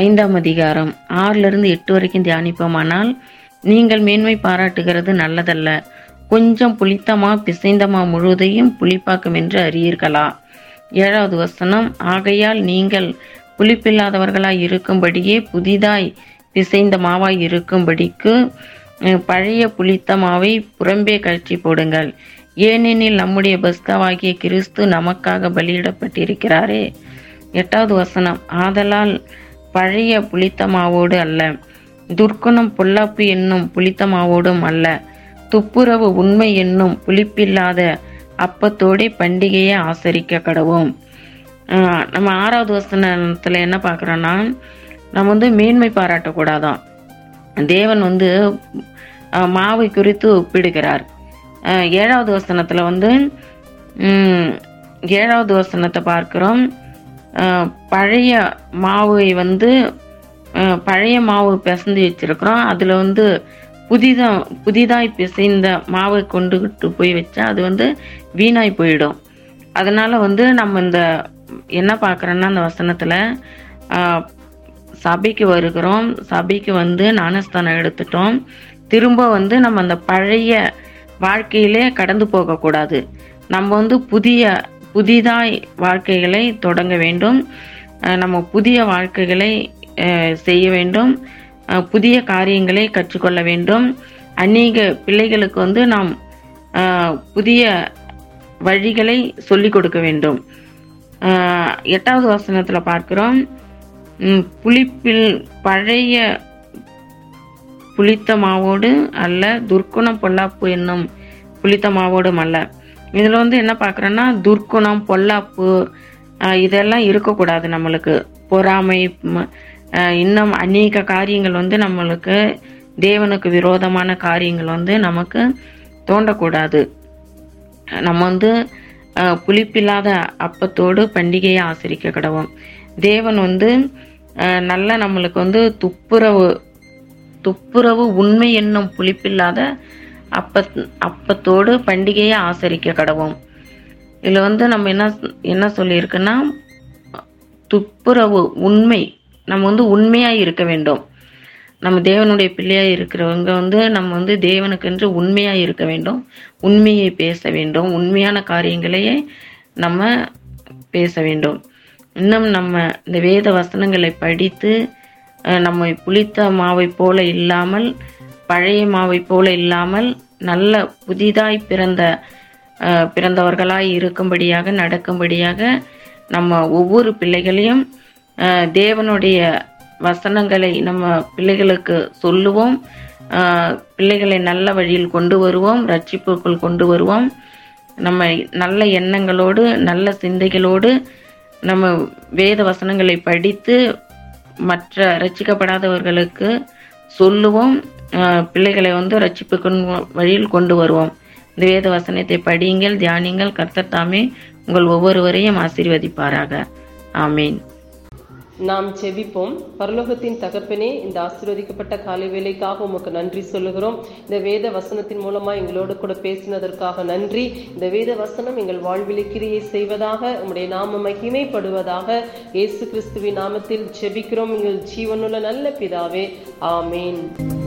ஐந்தாம் அதிகாரம். ஆறுல இருந்து எட்டு வரைக்கும் தியானிப்போமானால் நீங்கள் மேன்மை பாராட்டுகிறது நல்லதல்ல. கொஞ்சம் புளித்தமா பிசைந்தமா முழுவதையும் புளிப்பாக்கும் என்று அறியீர்களா? ஏழாவது வசனம் ஆகையால் நீங்கள் புளிப்பில்லாதவர்களாய் இருக்கும்படியே புதிதாய் பிசைந்த மாவாய் இருக்கும்படிக்கு பழைய புளித்த மாவை புறம்பே கழற்றி போடுங்கள். ஏனெனில் நம்முடைய பஸ்தாவாகிய கிறிஸ்து நமக்காக பலியிடப்பட்டிருக்கிறாரே. எட்டாவது வசனம் ஆதலால் பழைய புளித்த மாவோடு அல்ல. துர்க்குணம் பொல்லாப்பு என்னும் புளித்த மாவோடும் அல்ல. துப்புரவு உண்மை என்னும் புளிப்பில்லாத அப்பத்தோடே பண்டிகையை ஆசரிக்க கடவோம் நம்ம ஆறாவது வசனத்தில் என்ன பார்க்குறோன்னா நம்ம வந்து மேன்மை பாராட்டக்கூடாதான். தேவன் வந்து மாவை குறித்து ஒப்பிடுகிறார். ஏழாவது வசனத்தில் வந்து ஏழாவது வசனத்தை பார்க்குறோம். பழைய மாவை வந்து பழைய மாவு பிசைந்து வச்சிருக்கிறோம். அதில் வந்து புதிதாக புதிதாய் பிசைந்த மாவை கொண்டுகிட்டு போய் வச்சா அது வந்து வீணாய் போயிடும். அதனால் வந்து நம்ம இந்த என்ன பார்க்குறோன்னா அந்த வசனத்தில் சபைக்கு வருகிறோம். சபைக்கு வந்து ஞானஸ்தானம் எடுத்துட்டோம். திரும்ப வந்து நம்ம அந்த பழைய வாழ்க்கையிலே கடந்து போகக்கூடாது. நம்ம வந்து புதிய புதிதாய் வாழ்க்கைகளை தொடங்க வேண்டும். நம்ம புதிய வாழ்க்கைகளை செய்ய வேண்டும். புதிய காரியங்களை கற்றுக்கொள்ள வேண்டும். அநேக பிள்ளைகளுக்கு வந்து நாம் புதிய வழிகளை சொல்லிக் கொடுக்க வேண்டும். எட்டாவது வசனத்தில் பார்க்கிறோம். புளிப்பில் பழைய புளித்த மாவோடு அல்ல துர்க்குணம் பொல்லாப்பு என்னும் புளித்த மாவோடும் அல்ல. இதுல வந்து என்ன பார்க்குறோன்னா துர்க்குணம் பொல்லாப்பு இதெல்லாம் இருக்கக்கூடாது நம்மளுக்கு. பொறாமை இன்னும் அநேக காரியங்கள் வந்து நம்மளுக்கு தேவனுக்கு விரோதமான காரியங்கள் வந்து நமக்கு தோண்டக்கூடாது நம்ம வந்து புளிப்பில்லாத அப்பத்தோடு பண்டிகையை ஆசிரிக்க கிடவோம் தேவன் வந்து நல்ல நம்மளுக்கு வந்து துப்புரவு துப்புரவு உண்மை என்னும் புளிப்பில்லாத அப்ப அப்பத்தோடு பண்டிகையை ஆசரிக்க கடவோம் இதில் வந்து நம்ம என்ன என்ன சொல்லியிருக்குன்னா துப்புரவு உண்மை. நம்ம வந்து உண்மையாக இருக்க வேண்டும். நம்ம தேவனுடைய பிள்ளையாக இருக்கிறவங்க வந்து நம்ம வந்து தேவனுக்கென்று உண்மையாக இருக்க வேண்டும். உண்மையை பேச வேண்டும். உண்மையான காரியங்களையே நம்ம பேச வேண்டும். இன்னும் நம்ம இந்த வேத வசனங்களை படித்து நம்மை புளித்த மாவை போல இல்லாமல் பழைய மாவை போல இல்லாமல் நல்ல புதிதாய் பிறந்த பிறந்தவர்களாய் இருக்கும்படியாக நடக்கும்படியாக நம்ம ஒவ்வொரு பிள்ளைகளையும் தேவனுடைய வசனங்களை நம்ம பிள்ளைகளுக்கு சொல்லுவோம். பிள்ளைகளை நல்ல வழியில் கொண்டு வருவோம் ரட்சிப்புக்குள் கொண்டு வருவோம். நம்ம நல்ல எண்ணங்களோடு நல்ல சிந்தைகளோடு நம்ம வேத வசனங்களை படித்து மற்ற ரட்சிக்கப்படாதவர்களுக்கு சொல்லுவோம். பிள்ளைகளை வந்து ரட்சிப்புக்கு வழியில் கொண்டு வருவோம். இந்த வேத வசனத்தை படியுங்கள் தியானிங்கள் கர்த்தர் தாமே உங்கள் ஒவ்வொருவரையும் ஆசீர்வதிப்பாராக. ஆமீன். நாம் செபிப்போம். பரலோகத்தின் தகப்பனே இந்த ஆசீர்வதிக்கப்பட்ட காலை வேலைக்காக உமக்கு நன்றி சொல்லுகிறோம். இந்த வேத வசனத்தின் மூலமா எங்களோடு கூட பேசினதற்காக நன்றி. இந்த வேத வசனம் எங்கள் வாழ்வில் கிரியை செய்வதாக உங்களுடைய நாம மகிமைப்படுவதாக இயேசு கிறிஸ்துவின் நாமத்தில் செபிக்கிறோம். எங்கள் ஜீவனுள்ள நல்ல பிதாவே. ஆமேன்.